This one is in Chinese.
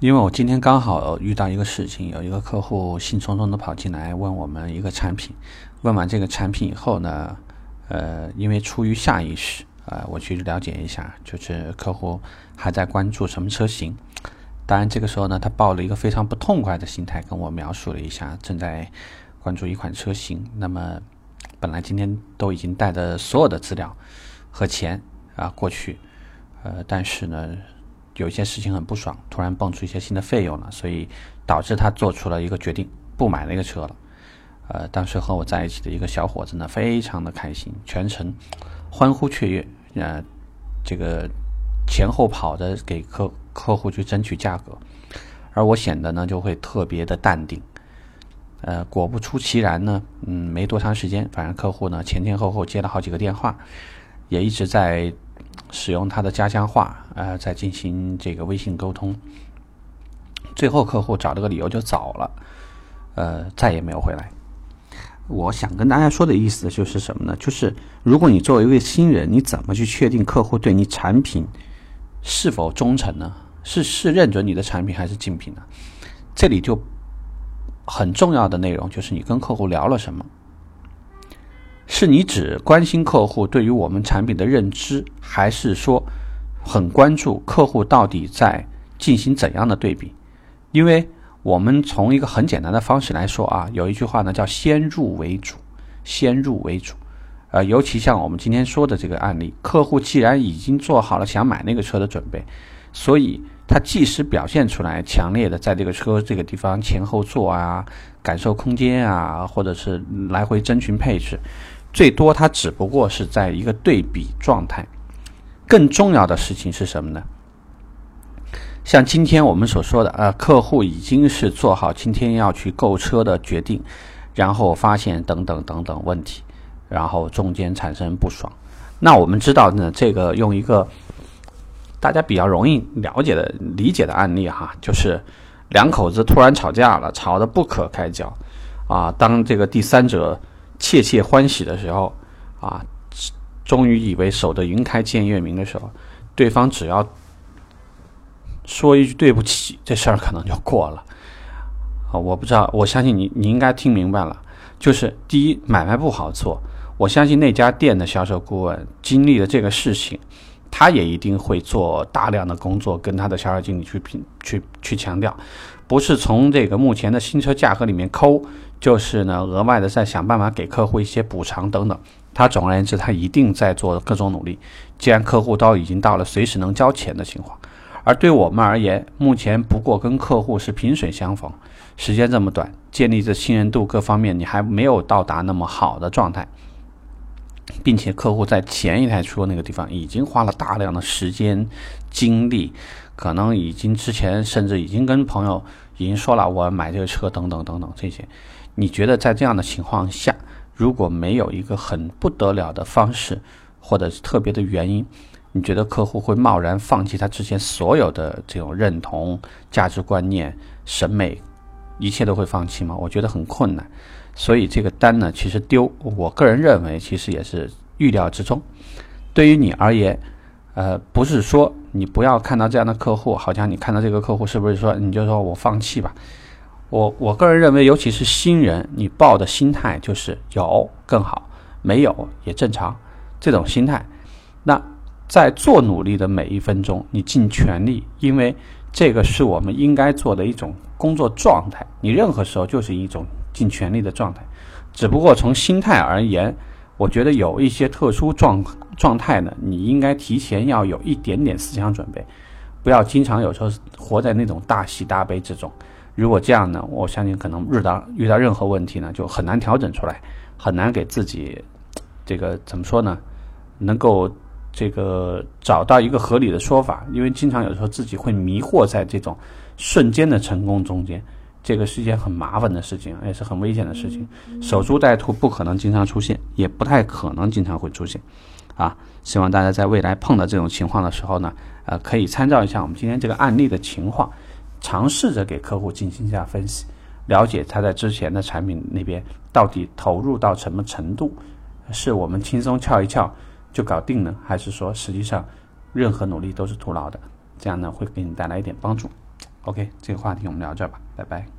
因为我今天刚好遇到一个事情，有一个客户兴冲冲的跑进来问我们一个产品，问完这个产品以后呢，呃，因为出于下意识啊，我去了解一下，就是客户还在关注什么车型。当然这个时候呢，他抱了一个非常不痛快的心态跟我描述了一下，正在关注一款车型。那么本来今天都已经带着所有的资料和钱啊过去，呃，但是呢。有一些事情很不爽，突然蹦出一些新的费用了，所以导致他做出了一个决定，不买那个车了。呃，当时和我在一起的一个小伙子呢，非常的开心，全程欢呼雀跃，呃，这个前后跑的给客客户去争取价格，而我显得呢就会特别的淡定。呃，果不出其然呢，嗯，没多长时间，反正客户呢前前后后接了好几个电话，也一直在。使用他的家乡话，呃，在进行这个微信沟通。最后客户找了个理由就走了，呃，再也没有回来。我想跟大家说的意思就是什么呢？就是如果你作为一位新人，你怎么去确定客户对你产品是否忠诚呢？是是认准你的产品还是竞品呢？这里就很重要的内容就是你跟客户聊了什么。是你只关心客户对于我们产品的认知，还是说很关注客户到底在进行怎样的对比？因为我们从一个很简单的方式来说啊，有一句话呢叫“先入为主”，先入为主。呃，尤其像我们今天说的这个案例，客户既然已经做好了想买那个车的准备，所以他即使表现出来强烈的在这个车这个地方前后座啊、感受空间啊，或者是来回征询配置。最多，它只不过是在一个对比状态。更重要的事情是什么呢？像今天我们所说的，呃，客户已经是做好今天要去购车的决定，然后发现等等等等问题，然后中间产生不爽。那我们知道呢，这个用一个大家比较容易了解的理解的案例哈，就是两口子突然吵架了，吵得不可开交啊。当这个第三者。窃窃欢喜的时候，啊，终于以为守得云开见月明的时候，对方只要说一句对不起，这事儿可能就过了。啊，我不知道，我相信你，你应该听明白了。就是第一，买卖不好做，我相信那家店的销售顾问经历了这个事情，他也一定会做大量的工作，跟他的销售经理去评，去去强调，不是从这个目前的新车价格里面抠。就是呢，额外的再想办法给客户一些补偿等等。他总而言之，他一定在做各种努力。既然客户都已经到了随时能交钱的情况，而对我们而言，目前不过跟客户是萍水相逢，时间这么短，建立的信任度各方面你还没有到达那么好的状态，并且客户在前一台车那个地方已经花了大量的时间精力，可能已经之前甚至已经跟朋友已经说了我要买这个车等等等等这些。你觉得在这样的情况下，如果没有一个很不得了的方式，或者是特别的原因，你觉得客户会贸然放弃他之前所有的这种认同、价值观念、审美，一切都会放弃吗？我觉得很困难。所以这个单呢，其实丢，我个人认为其实也是预料之中。对于你而言，呃，不是说你不要看到这样的客户，好像你看到这个客户是不是说你就说我放弃吧？我我个人认为，尤其是新人，你抱的心态就是有更好，没有也正常，这种心态。那在做努力的每一分钟，你尽全力，因为这个是我们应该做的一种工作状态。你任何时候就是一种尽全力的状态，只不过从心态而言，我觉得有一些特殊状状态呢，你应该提前要有一点点思想准备，不要经常有时候活在那种大喜大悲之中。如果这样呢，我相信可能遇到遇到任何问题呢，就很难调整出来，很难给自己这个怎么说呢，能够这个找到一个合理的说法。因为经常有时候自己会迷惑在这种瞬间的成功中间，这个是一件很麻烦的事情，也是很危险的事情。守株待兔不可能经常出现，也不太可能经常会出现。啊，希望大家在未来碰到这种情况的时候呢，呃，可以参照一下我们今天这个案例的情况。尝试着给客户进行一下分析，了解他在之前的产品那边到底投入到什么程度，是我们轻松撬一撬就搞定了，还是说实际上任何努力都是徒劳的？这样呢会给你带来一点帮助。OK，这个话题我们聊这儿吧，拜拜。